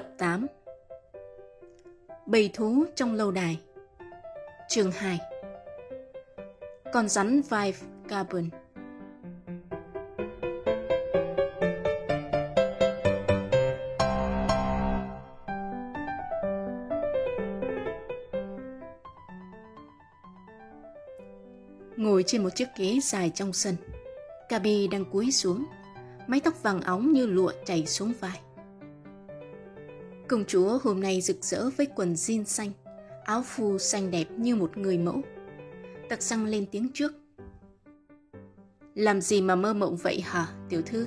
Tập 8 Bầy thú trong lâu đài. Chương 2 Con rắn Vive Carbon. Ngồi trên một chiếc ghế dài trong sân, Gabi đang cúi xuống, Mái tóc vàng óng như lụa chảy xuống vai. Công chúa hôm nay rực rỡ với quần jean xanh, áo phu xanh đẹp như một người mẫu. Tặc răng lên tiếng trước. Làm gì mà mơ mộng vậy hả, tiểu thư?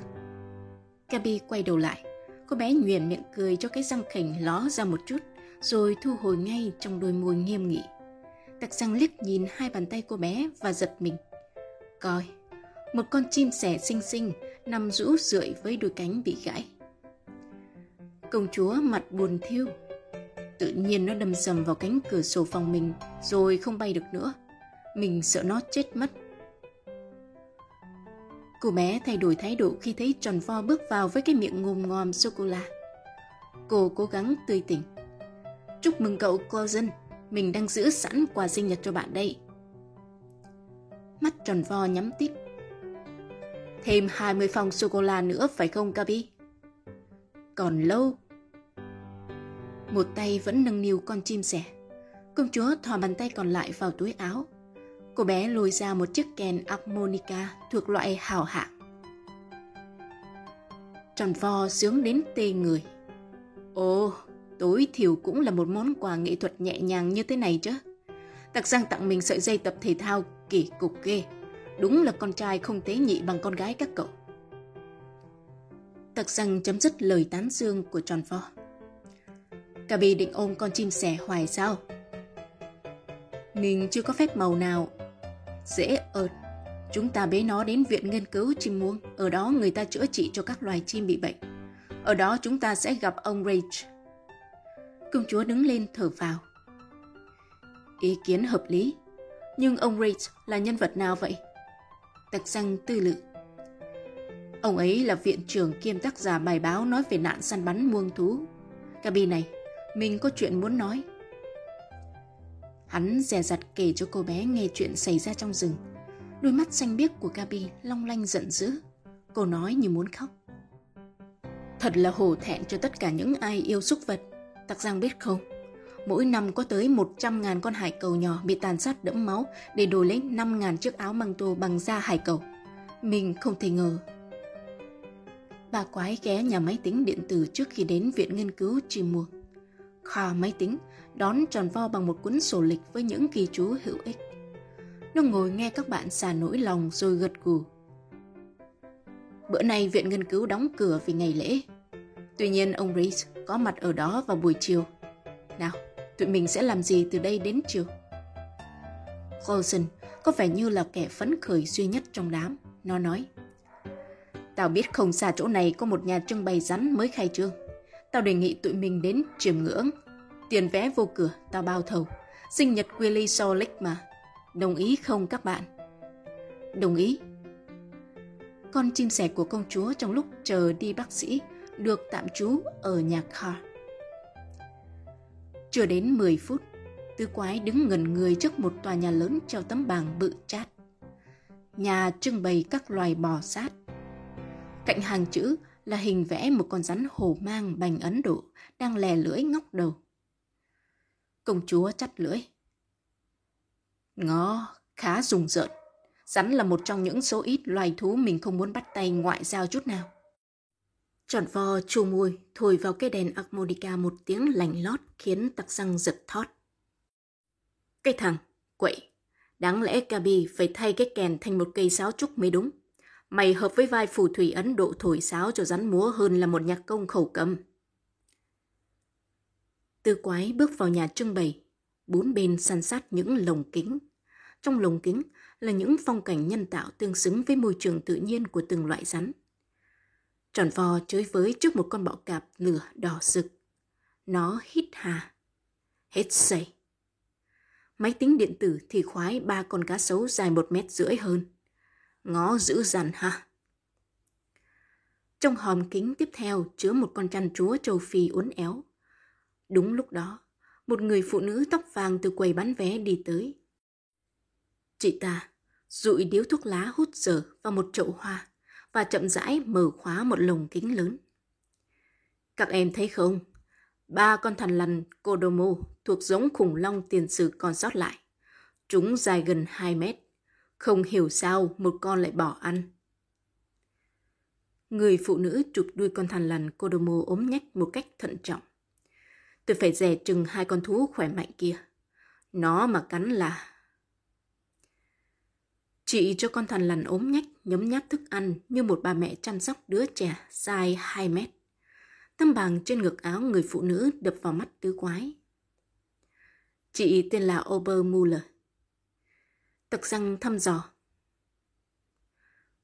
Gabi quay đầu lại. Cô bé nhuyễn miệng cười cho cái răng khỉnh ló ra một chút, rồi thu hồi ngay trong đôi môi nghiêm nghị. Tặc răng liếc nhìn hai bàn tay cô bé và giật mình. Coi, một con chim sẻ xinh xinh nằm rũ rượi với đôi cánh bị gãy. Công chúa mặt buồn thiêu. Tự nhiên nó đâm sầm vào cánh cửa sổ phòng mình rồi không bay được nữa. Mình sợ nó chết mất. Cô bé thay đổi thái độ khi thấy tròn vo bước vào với cái miệng ngồm ngòm sô-cô-la. Cô cố gắng tươi tỉnh. Chúc mừng cậu Clausen, mình đang giữ sẵn quà sinh nhật cho bạn đây. Mắt tròn vo nhắm tít. Thêm 20 phòng sô-cô-la nữa phải không Gabi? Còn lâu, một tay vẫn nâng niu con chim sẻ. Công chúa thò bàn tay còn lại vào túi áo. Cô bé lôi ra một chiếc kèn harmonica thuộc loại hào hạng. Tròn vo sướng đến tê người. Ồ, tối thiểu cũng là một món quà nghệ thuật nhẹ nhàng như thế này chứ. Tặc giang tặng mình sợi dây tập thể thao kỳ cục ghê. Đúng là con trai không tế nhị bằng con gái các cậu. Tặc giang chấm dứt lời tán dương của tròn vo. Định ôm con chim sẻ hoài sao? Mình chưa có phép màu nào. Dễ ợt. Chúng ta bế nó đến viện nghiên cứu chim muông. Ở đó người ta chữa trị cho các loài chim bị bệnh. Ở đó chúng ta sẽ gặp ông Rage. Công chúa đứng lên thở vào. Ý kiến hợp lý. Nhưng ông Rage là nhân vật nào vậy? Tặc răng tư lự. Ông ấy là viện trưởng kiêm tác giả bài báo nói về nạn săn bắn muông thú. Gabi này, mình có chuyện muốn nói. Hắn dè dặt kể cho cô bé nghe chuyện xảy ra trong rừng. Đôi mắt xanh biếc của Gabi long lanh giận dữ. Cô nói như muốn khóc. Thật là hổ thẹn cho tất cả những ai yêu súc vật. Tặc Giang biết không? Mỗi năm có tới 100.000 con hải cầu nhỏ bị tàn sát đẫm máu để đổi lấy 5.000 chiếc áo măng tô bằng da hải cầu. Mình không thể ngờ. Bà quái ghé nhà máy tính điện tử trước khi đến viện nghiên cứu chim muông kho máy tính, đón tròn vo bằng một cuốn sổ lịch với những ghi chú hữu ích. Nó ngồi nghe các bạn xả nỗi lòng rồi gật gù. Bữa nay viện nghiên cứu đóng cửa vì ngày lễ. Tuy nhiên ông Reese có mặt ở đó vào buổi chiều. Nào, tụi mình sẽ làm gì từ đây đến chiều? Colson có vẻ như là kẻ phấn khởi duy nhất trong đám. Nó nói, Tao biết không xa chỗ này có một nhà trưng bày rắn mới khai trương. Tao đề nghị tụi mình đến chiêm ngưỡng. Tiền vé vô cửa, tao bao thầu. Sinh nhật Willie Solik mà. Đồng ý không các bạn? Đồng ý. Con chim sẻ của công chúa trong lúc chờ đi bác sĩ được tạm trú ở nhà Carr. Chưa đến 10 phút, tứ quái đứng ngẩn người trước một tòa nhà lớn treo tấm bảng bự chát. Nhà trưng bày các loài bò sát. Cạnh hàng chữ là hình vẽ một con rắn hổ mang bành Ấn Độ đang lè lưỡi ngóc đầu. Công chúa chắt lưỡi. Ngó, khá rùng rợn. Rắn là một trong những số ít loài thú mình không muốn bắt tay ngoại giao chút nào. Tròn vo chu môi thổi vào cây đèn armonica một tiếng lành lót khiến tặc răng giật thót. Cây thằng, quậy, đáng lẽ Gabi phải thay cái kèn thành một cây sáo trúc mới đúng. Mày hợp với vai phù thủy Ấn Độ thổi sáo cho rắn múa hơn là một nhạc công khẩu cầm. Tư quái bước vào nhà trưng bày, bốn bên san sát những lồng kính. Trong lồng kính là những phong cảnh nhân tạo tương xứng với môi trường tự nhiên của từng loại rắn. Tròn vò chơi với trước một con bọ cạp lửa đỏ rực. Nó hít hà. Hết sẩy. Máy tính điện tử thì khoái ba con cá sấu dài một mét rưỡi hơn ngó dữ dằn ha. Trong hòm kính tiếp theo chứa một con chăn chúa châu Phi uốn éo. Đúng lúc đó, một người phụ nữ tóc vàng từ quầy bán vé đi tới. Chị ta rụi điếu thuốc lá hút dở vào một chậu hoa và chậm rãi mở khóa một lồng kính lớn. Các em thấy không? Ba con thằn lằn Kodomo thuộc giống khủng long tiền sử còn sót lại. Chúng dài gần 2 mét. Không hiểu sao một con lại bỏ ăn. Người phụ nữ chụp đuôi con thằn lằn Kodomo ốm nhách một cách thận trọng. Tôi phải dè chừng hai con thú khỏe mạnh kia. Nó mà cắn là... Chị cho con thằn lằn ốm nhách, nhấm nháp thức ăn như một bà mẹ chăm sóc đứa trẻ dài 2 mét. Tấm bằng trên ngực áo người phụ nữ đập vào mắt tứ quái. Chị tên là Obermuller. Tật răng thăm dò.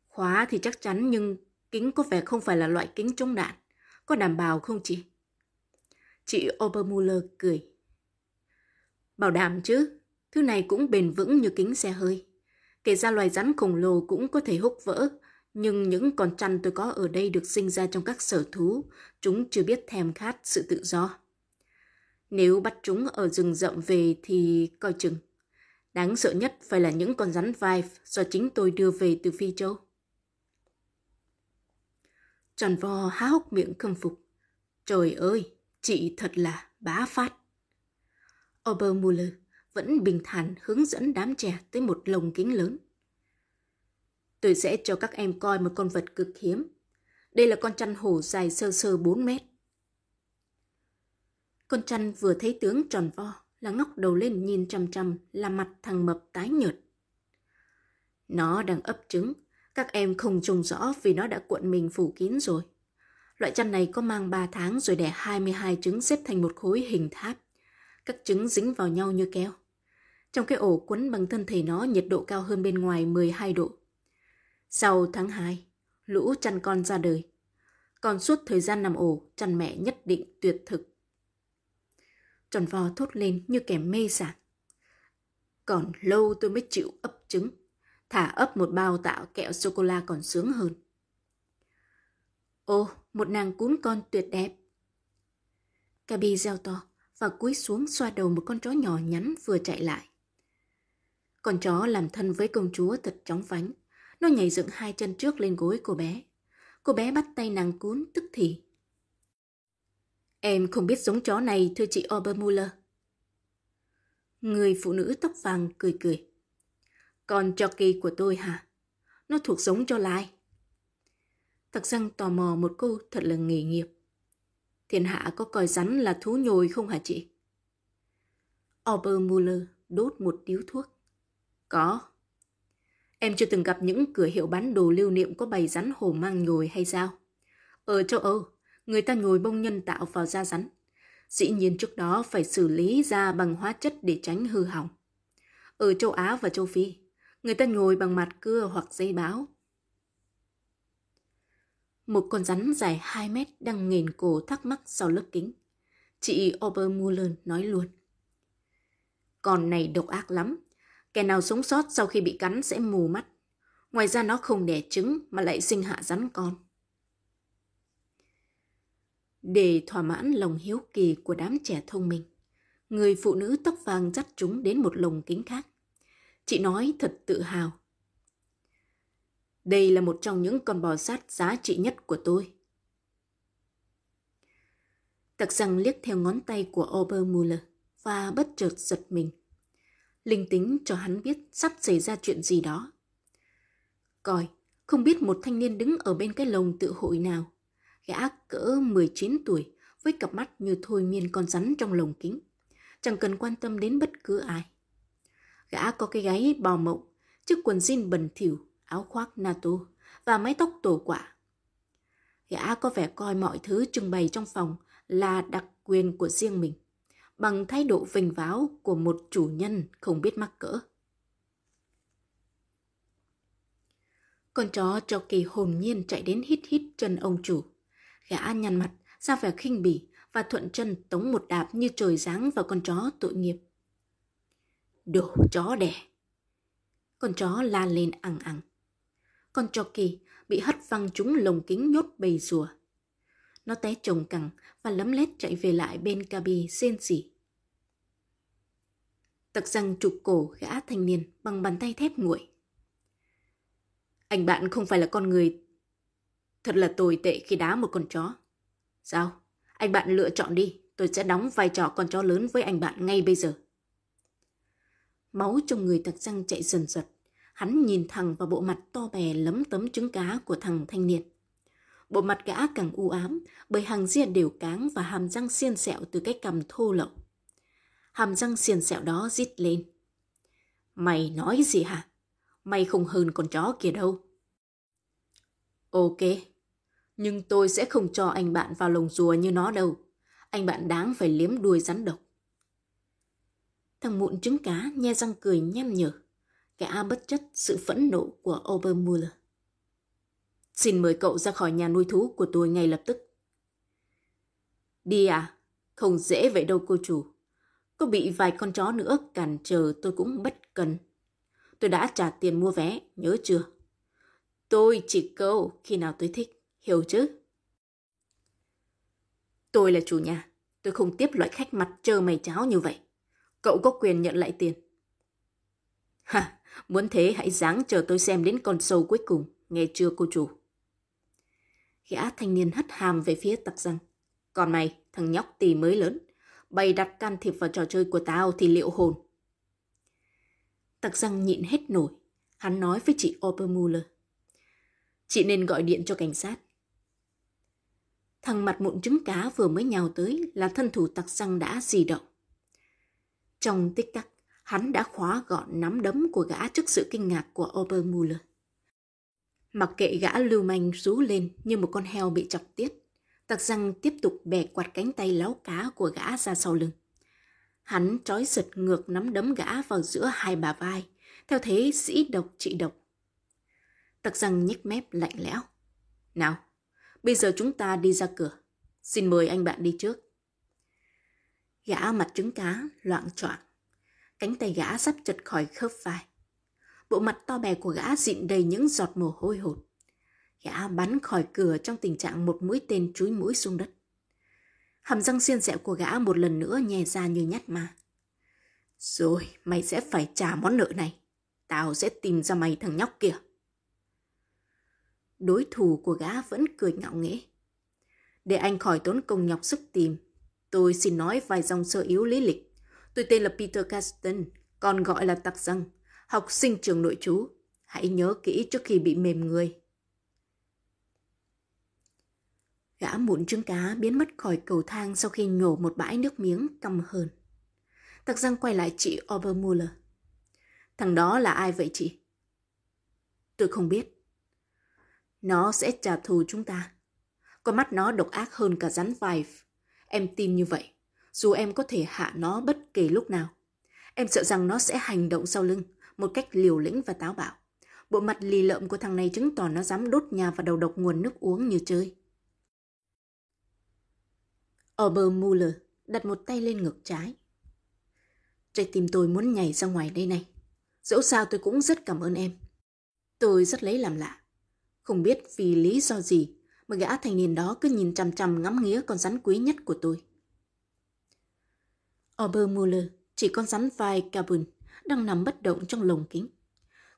Khóa thì chắc chắn nhưng kính có vẻ không phải là loại kính chống đạn. Có đảm bảo không chị? Chị Obermuller cười. Bảo đảm chứ, thứ này cũng bền vững như kính xe hơi. Kể ra loài rắn khổng lồ cũng có thể húc vỡ, nhưng những con chăn tôi có ở đây được sinh ra trong các sở thú, chúng chưa biết thèm khát sự tự do. Nếu bắt chúng ở rừng rậm về thì coi chừng. Đáng sợ nhất phải là những con rắn vai do chính tôi đưa về từ Phi Châu. Tròn vo há hốc miệng khâm phục. Trời ơi, chị thật là bá phát. Obermuller vẫn bình thản hướng dẫn đám trẻ tới một lồng kính lớn. Tôi sẽ cho các em coi một con vật cực hiếm. Đây là con chăn hổ dài sơ sơ 4 mét. Con chăn vừa thấy tướng tròn vo là ngóc đầu lên nhìn chăm chăm là mặt thằng mập tái nhợt. Nó đang ấp trứng, các em không trông rõ vì nó đã cuộn mình phủ kín rồi. Loại chăn này có mang 3 tháng rồi đẻ 22 trứng xếp thành một khối hình tháp. Các trứng dính vào nhau như keo. Trong cái ổ quấn bằng thân thể nó nhiệt độ cao hơn bên ngoài 12 độ. Sau tháng 2, lũ chăn con ra đời. Còn suốt thời gian nằm ổ, chăn mẹ nhất định tuyệt thực. Tròn vo thốt lên như kẻ mê sảng. Còn lâu tôi mới chịu ấp trứng. Thả ấp một bao tạo kẹo sô-cô-la còn sướng hơn. Ô, một nàng cún con tuyệt đẹp. Gabi reo to và cúi xuống xoa đầu một con chó nhỏ nhắn vừa chạy lại. Con chó làm thân với công chúa thật chóng vánh. Nó nhảy dựng hai chân trước lên gối cô bé. Cô bé bắt tay nàng cún tức thì. Em không biết giống chó này thưa chị Obermuller. Người phụ nữ tóc vàng cười cười. Con cho kỳ của tôi hả? Nó thuộc giống cho lai. Thật răng tò mò một câu thật là nghề nghiệp. Thiên hạ có coi rắn là thú nhồi không hả chị? Obermuller đốt một điếu thuốc. Có. Em chưa từng gặp những cửa hiệu bán đồ lưu niệm có bày rắn hổ mang nhồi hay sao? Ở châu Âu, người ta nhồi bông nhân tạo vào da rắn. Dĩ nhiên trước đó phải xử lý da bằng hóa chất để tránh hư hỏng. Ở châu Á và châu Phi, người ta nhồi bằng mặt cưa hoặc dây báo. Một con rắn dài 2 mét đang nghền cổ thắc mắc sau lớp kính. Chị Obermuller nói luôn. Con này độc ác lắm, Kẻ nào sống sót sau khi bị cắn sẽ mù mắt. Ngoài ra nó không đẻ trứng mà lại sinh hạ rắn con. Để thỏa mãn lòng hiếu kỳ của đám trẻ thông minh, người phụ nữ tóc vàng dắt chúng đến một lồng kính khác. Chị nói thật tự hào. Đây là một trong những con bò sát giá trị nhất của tôi. Tặc rằng liếc theo ngón tay của Obermuller và bất chợt giật mình linh tính cho hắn biết sắp xảy ra chuyện gì đó. Coi, không biết một thanh niên đứng ở bên cái lồng tự hội nào. Gã cỡ 19 tuổi với cặp mắt như thôi miên con rắn trong lồng kính. Chẳng cần quan tâm đến bất cứ ai. Gã có cái gáy bò mộng, chiếc quần jean bẩn thỉu, áo khoác NATO và mái tóc tổ quả. Gã có vẻ coi mọi thứ trưng bày trong phòng là đặc quyền của riêng mình bằng thái độ vinh váo của một chủ nhân không biết mắc cỡ. Con chó cho kỳ hồn nhiên chạy đến hít hít chân ông chủ. Gã nhăn mặt, ra vẻ khinh bỉ và thuận chân tống một đạp như trời giáng vào con chó tội nghiệp. Đồ chó đẻ! Con chó la lên ẳng ẳng. Con chó kỳ bị hất văng trúng lồng kính nhốt bầy rùa. Nó té trồng cẳng và lấm lét chạy về lại bên Gabi xên xỉ. Tặc răng trục cổ gã thanh niên bằng bàn tay thép nguội. Anh bạn không phải là con người. Thật là tồi tệ khi đá một con chó. Sao? Anh bạn lựa chọn đi, tôi sẽ đóng vai trò con chó lớn với anh bạn ngay bây giờ. Máu trong người tặc răng chạy dần dật. Hắn nhìn thẳng vào bộ mặt to bè lấm tấm trứng cá của thằng thanh niên. Bộ mặt gã càng u ám bởi hàng ria đều cáng và hàm răng xiên sẹo từ cái cằm thô lậu. Hàm răng xiên sẹo đó rít lên. Mày nói gì hả? Mày không hơn con chó kia đâu. Ok, nhưng tôi sẽ không cho anh bạn vào lồng rùa như nó đâu. Anh bạn đáng phải liếm đuôi rắn độc. Thằng mụn trứng cá nhe răng cười nham nhở. Gã bất chất sự phẫn nộ của Obermuller. Xin mời cậu ra khỏi nhà nuôi thú của tôi ngay lập tức. Đi à? Không dễ vậy đâu cô chủ. Có bị vài con chó nữa cản trở tôi cũng bất cần. Tôi đã trả tiền mua vé, nhớ chưa? Tôi chỉ câu khi nào tôi thích, hiểu chứ? Tôi là chủ nhà, tôi không tiếp loại khách mặt trơ mày cháo như vậy. Cậu có quyền nhận lại tiền. Ha, muốn thế hãy dáng chờ tôi xem đến con sâu cuối cùng, nghe chưa cô chủ? Gã thanh niên hất hàm về phía tặc răng. Còn mày, thằng nhóc tì mới lớn, bày đặt can thiệp vào trò chơi của tao thì liệu hồn. Tặc răng nhịn hết nổi. Hắn nói với chị Obermuller. Chị nên gọi điện cho cảnh sát. Thằng mặt mụn trứng cá vừa mới nhào tới là thân thủ tặc răng đã di động. Trong tích tắc, hắn đã khóa gọn nắm đấm của gã trước sự kinh ngạc của Obermuller. Mặc kệ gã lưu manh rú lên như một con heo bị chọc tiết, tặc răng tiếp tục bẻ quạt cánh tay láo cá của gã ra sau lưng. Hắn trói giật ngược nắm đấm gã vào giữa hai bà vai, theo thế sĩ độc trị độc. Tặc răng nhếch mép lạnh lẽo. Nào, bây giờ chúng ta đi ra cửa. Xin mời anh bạn đi trước. Gã mặt trứng cá, loạn choạng. Cánh tay gã sắp chật khỏi khớp vai. Bộ mặt to bè của gã dịn đầy những giọt mồ hôi hột. Gã bắn khỏi cửa trong tình trạng một mũi tên chúi mũi xuống đất. Hàm răng xiên xẹo của gã một lần nữa nhè ra như nhát ma. Rồi, mày sẽ phải trả món nợ này. Tao sẽ tìm ra mày thằng nhóc kia. Đối thủ của gã vẫn cười ngạo nghễ. Để anh khỏi tốn công nhọc sức tìm, tôi xin nói vài dòng sơ yếu lý lịch. Tôi tên là Peter Caston, còn gọi là tặc răng, học sinh trường nội trú. Hãy nhớ kỹ trước khi bị mềm người. Gã mụn trứng cá biến mất khỏi cầu thang sau khi nhổ một bãi nước miếng căm hơn. Tặc răng quay lại chị Obermuller. Thằng đó là ai vậy chị? Tôi không biết. Nó sẽ trả thù chúng ta. Con mắt nó độc ác hơn cả rắn vài. Em tin như vậy, dù em có thể hạ nó bất kể lúc nào. Em sợ rằng nó sẽ hành động sau lưng, một cách liều lĩnh và táo bạo. Bộ mặt lì lợm của thằng này chứng tỏ nó dám đốt nhà và đầu độc nguồn nước uống như chơi. Obermuller đặt một tay lên ngực trái. Trái tim tôi muốn nhảy ra ngoài đây này. Dẫu sao tôi cũng rất cảm ơn em. Tôi rất lấy làm lạ. Không biết vì lý do gì mà gã thanh niên đó cứ nhìn chằm chằm ngắm nghía con rắn quý nhất của tôi. Obermuller chỉ con rắn vai carbon đang nằm bất động trong lồng kính.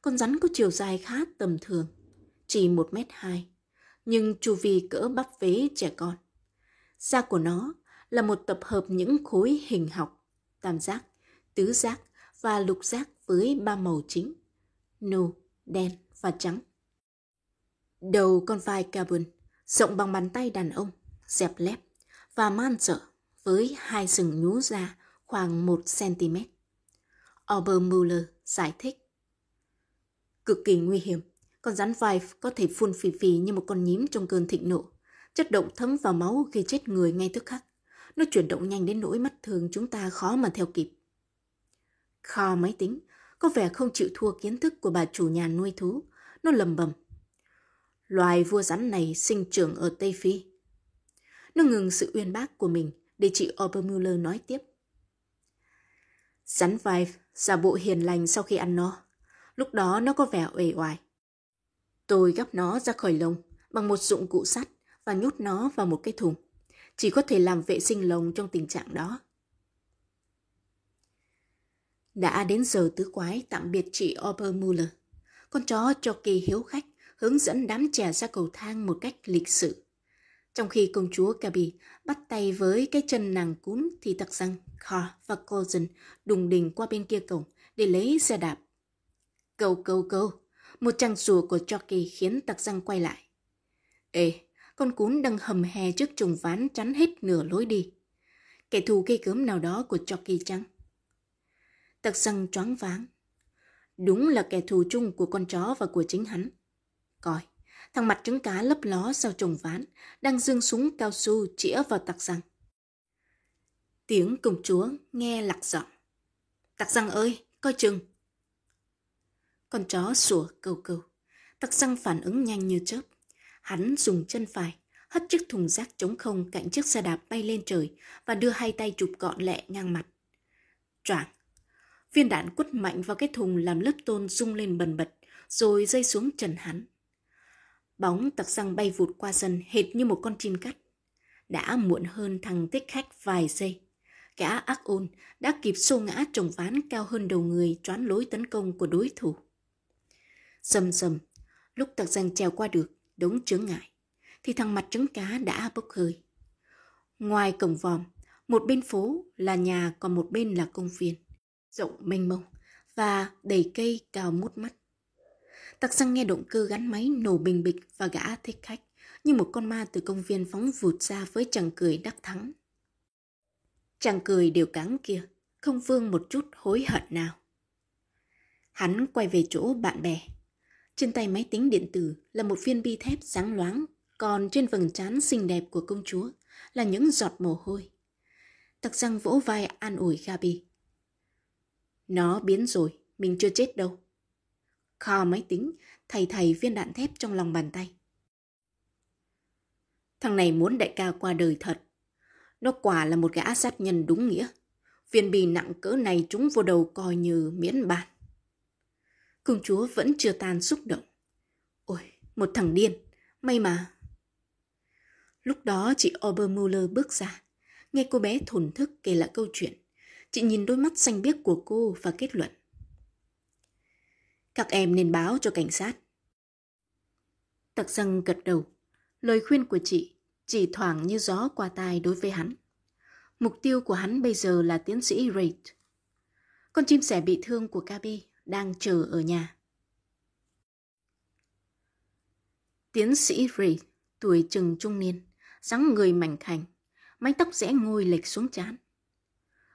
Con rắn có chiều dài khá tầm thường, chỉ 1 mét 2, nhưng chu vi cỡ bắp vế trẻ con. Da của nó là một tập hợp những khối hình học, tam giác, tứ giác và lục giác với ba màu chính, nâu, đen và trắng. Đầu con vai carbon rộng bằng bàn tay đàn ông, dẹp lép và man dở với hai sừng nhú ra khoảng 1 cm. Obermuller giải thích. Cực kỳ nguy hiểm, con rắn vai có thể phun phì phì như một con nhím trong cơn thịnh nộ. Chất động thấm vào máu khi chết người ngay tức khắc. Nó chuyển động nhanh đến nỗi mắt thường chúng ta khó mà theo kịp. Kho máy tính có vẻ không chịu thua kiến thức của bà chủ nhà nuôi thú. Nó lầm bầm. Loài vua rắn này sinh trưởng ở Tây Phi. Nó ngừng sự uyên bác của mình để chị Obermuller nói tiếp. Rắn Vive giả bộ hiền lành sau khi ăn no. Lúc đó nó có vẻ uể oải. Tôi gắp nó ra khỏi lồng bằng một dụng cụ sắt và nhốt nó vào một cái thùng. Chỉ có thể làm vệ sinh lồng trong tình trạng đó. Đã đến giờ tứ quái tạm biệt chị Obermuller. Con chó cho kỳ hiếu khách hướng dẫn đám trẻ ra cầu thang một cách lịch sự. Trong khi công chúa Gabi bắt tay với cái chân nàng cún thì tặc răng Carl và Colson đùng đình qua bên kia cổng để lấy xe đạp. Cầu cầu cầu, một tràng sủa của Jockey khiến tặc răng quay lại. Ê, con cún đang hầm hè trước trùng ván chắn hết nửa lối đi. Kẻ thù cây cớm nào đó của Jockey chăng? Tặc răng choáng váng. Đúng là kẻ thù chung của con chó và của chính hắn. Coi, thằng mặt trứng cá lấp ló sau trồng ván, đang dương súng cao su chĩa vào tặc răng. Tiếng công chúa nghe lạc giọng. Tặc răng ơi, coi chừng. Con chó sủa cầu cầu. Tặc răng phản ứng nhanh như chớp. Hắn dùng chân phải, hất chiếc thùng rác trống không cạnh chiếc xe đạp bay lên trời và đưa hai tay chụp gọn lẹ ngang mặt. Choảng, viên đạn quất mạnh vào cái thùng làm lớp tôn rung lên bần bật, rồi rơi xuống trần hắn. Bóng tặc răng bay vụt qua sân hệt như một con chim cắt. Đã muộn hơn thằng thích khách vài giây. Gã ác ôn đã kịp xô ngã trồng ván cao hơn đầu người choán lối tấn công của đối thủ. Sầm sầm, lúc tặc răng trèo qua được đống chướng ngại, thì thằng mặt trứng cá đã bốc hơi. Ngoài cổng vòm, một bên phố là nhà còn một bên là công viên, rộng mênh mông và đầy cây cao mút mắt. Tặc răng nghe động cơ gắn máy nổ bình bịch và gã thích khách, như một con ma từ công viên phóng vụt ra với chàng cười đắc thắng. Chàng cười đều cáng kia, không vương một chút hối hận nào. Hắn quay về chỗ bạn bè. Trên tay máy tính điện tử là một viên bi thép sáng loáng, còn trên vầng trán xinh đẹp của công chúa là những giọt mồ hôi. Tặc răng vỗ vai an ủi Gabi. Nó biến rồi, mình chưa chết đâu. Kho máy tính, thầy thầy viên đạn thép trong lòng bàn tay. Thằng này muốn đại ca qua đời thật. Nó quả là một gã sát nhân đúng nghĩa. Viên bì nặng cỡ này chúng vô đầu coi như miễn bàn. Công chúa vẫn chưa tan xúc động. Ôi, một thằng điên, may mà. Lúc đó chị Obermuller bước ra, nghe cô bé thổn thức kể lại câu chuyện. Chị nhìn đôi mắt xanh biếc của cô và kết luận. Các em nên báo cho cảnh sát. Tặc răng gật đầu. Lời khuyên của chị chỉ thoảng như gió qua tai đối với hắn. Mục tiêu của hắn bây giờ là tiến sĩ Reid. Con chim sẻ bị thương của Gabi đang chờ ở nhà. Tiến sĩ Reid, tuổi chừng trung niên, dáng người mảnh khảnh, mái tóc rẽ ngôi lệch xuống chán.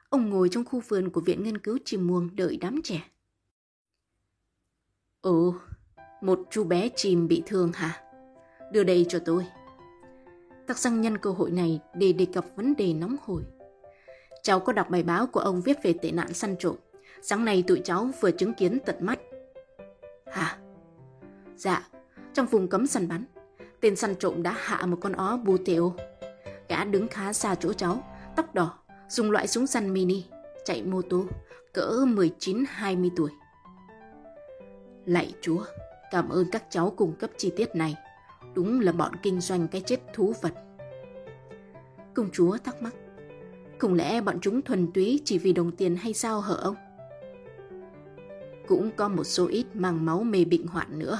Ông ngồi trong khu vườn của Viện Nghiên cứu Chim Muông đợi đám trẻ. Ồ, một chú bé chim bị thương hả? Đưa đây cho tôi. Tắc răng nhân cơ hội này để đề cập vấn đề nóng hổi. Cháu có đọc bài báo của ông viết về tệ nạn săn trộm. Sáng nay tụi cháu vừa chứng kiến tận mắt. Hả? Dạ, trong vùng cấm săn bắn, tên săn trộm đã hạ một con ó bù tèo. Gã đứng khá xa chỗ cháu, tóc đỏ, dùng loại súng săn mini, chạy mô tô, cỡ 19-20 tuổi. Lạy Chúa, cảm ơn các cháu cung cấp chi tiết này. Đúng là bọn kinh doanh cái chết thú vật. Công chúa thắc mắc. Không lẽ bọn chúng thuần túy chỉ vì đồng tiền hay sao hở ông? Cũng có một số ít mang máu mê bệnh hoạn nữa.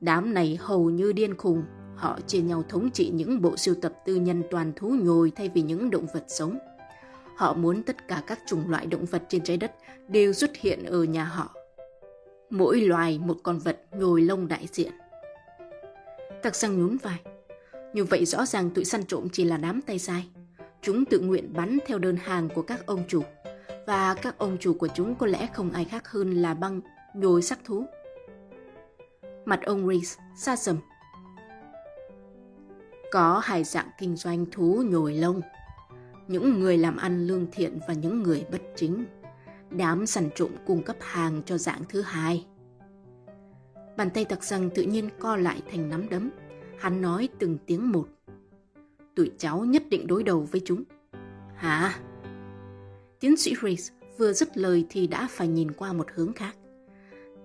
Đám này hầu như điên khùng. Họ chia nhau thống trị những bộ sưu tập tư nhân toàn thú nhồi thay vì những động vật sống. Họ muốn tất cả các chủng loại động vật trên trái đất đều xuất hiện ở nhà họ mỗi loài một con vật nhồi lông đại diện. Tặc sang nhún vai. Như vậy rõ ràng tụi săn trộm chỉ là đám tay sai. Chúng tự nguyện bắn theo đơn hàng của các ông chủ. Và các ông chủ của chúng có lẽ không ai khác hơn là băng nhồi sắc thú. Mặt ông Reese xa sầm. Có hai dạng kinh doanh thú nhồi lông. Những người làm ăn lương thiện và những người bất chính đám săn trộm cung cấp hàng cho dạng thứ hai. Bàn tay tặc răng tự nhiên co lại thành nắm đấm. Hắn nói từng tiếng một. Tụi cháu nhất định đối đầu với chúng. Hả? Tiến sĩ Reese vừa dứt lời thì đã phải nhìn qua một hướng khác.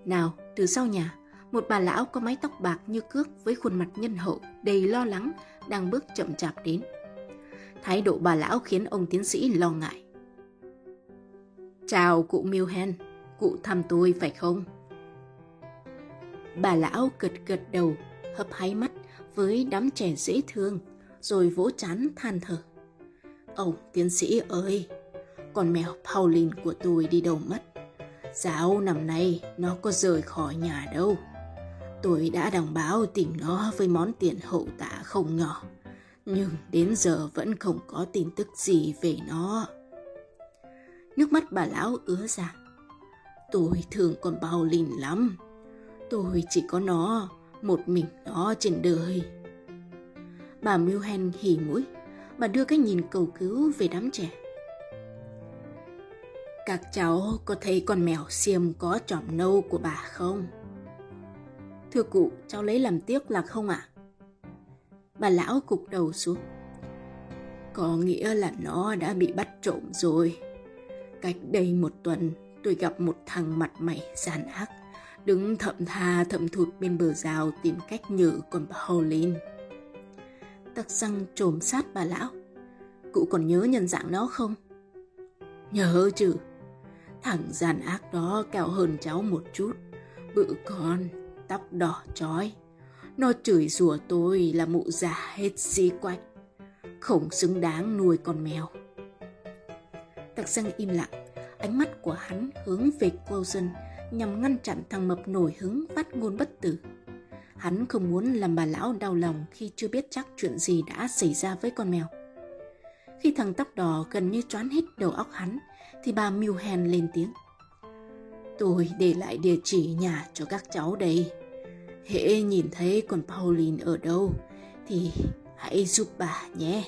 Nào, từ sau nhà, Một bà lão có mái tóc bạc như cước với khuôn mặt nhân hậu đầy lo lắng đang bước chậm chạp đến. Thái độ bà lão khiến ông tiến sĩ lo ngại. Chào cụ Milhen, cụ thăm tôi phải không? Bà lão gật gật đầu, hấp háy mắt với đám trẻ dễ thương, rồi vỗ chán than thở. Ông tiến sĩ ơi, con mèo Pauline của tôi đi đâu mất? Giáo năm nay nó có rời khỏi nhà đâu. Tôi đã đồng báo tìm nó với món tiền hậu tạ không nhỏ, nhưng đến giờ vẫn không có tin tức gì về nó. Nước mắt bà lão ứa ra. Tôi thương con lìn lắm. Tôi chỉ có nó, một mình nó trên đời. Bà Milhen hỉ mũi, bà đưa cái nhìn cầu cứu về đám trẻ. Các cháu có thấy con mèo xiêm có trỏm nâu của bà không? Thưa cụ, cháu lấy làm tiếc là không ạ? À? Bà lão cục đầu xuống. Có nghĩa là nó đã bị bắt trộm rồi. Cách đây một tuần, tôi gặp một thằng mặt mày gian ác, đứng thậm tha thậm thụt bên bờ rào tìm cách nhử con bà Pauline. Tắc răng trồm sát bà lão. Cụ còn nhớ nhân dạng nó không? Nhớ chứ. Thằng gian ác đó cao hơn cháu một chút, bự con, tóc đỏ trói. Nó chửi rủa tôi là mụ già hết di quạch, không xứng đáng nuôi con mèo. Tạc răng im lặng, ánh mắt của hắn hướng về Coulson nhằm ngăn chặn thằng mập nổi hứng phát ngôn bất tử. Hắn không muốn làm bà lão đau lòng khi chưa biết chắc chuyện gì đã xảy ra với con mèo. Khi thằng tóc đỏ gần như choán hết đầu óc hắn, thì bà Milhen lên tiếng. Tôi để lại địa chỉ nhà cho các cháu đây. Hễ nhìn thấy con Pauline ở đâu thì hãy giúp bà nhé.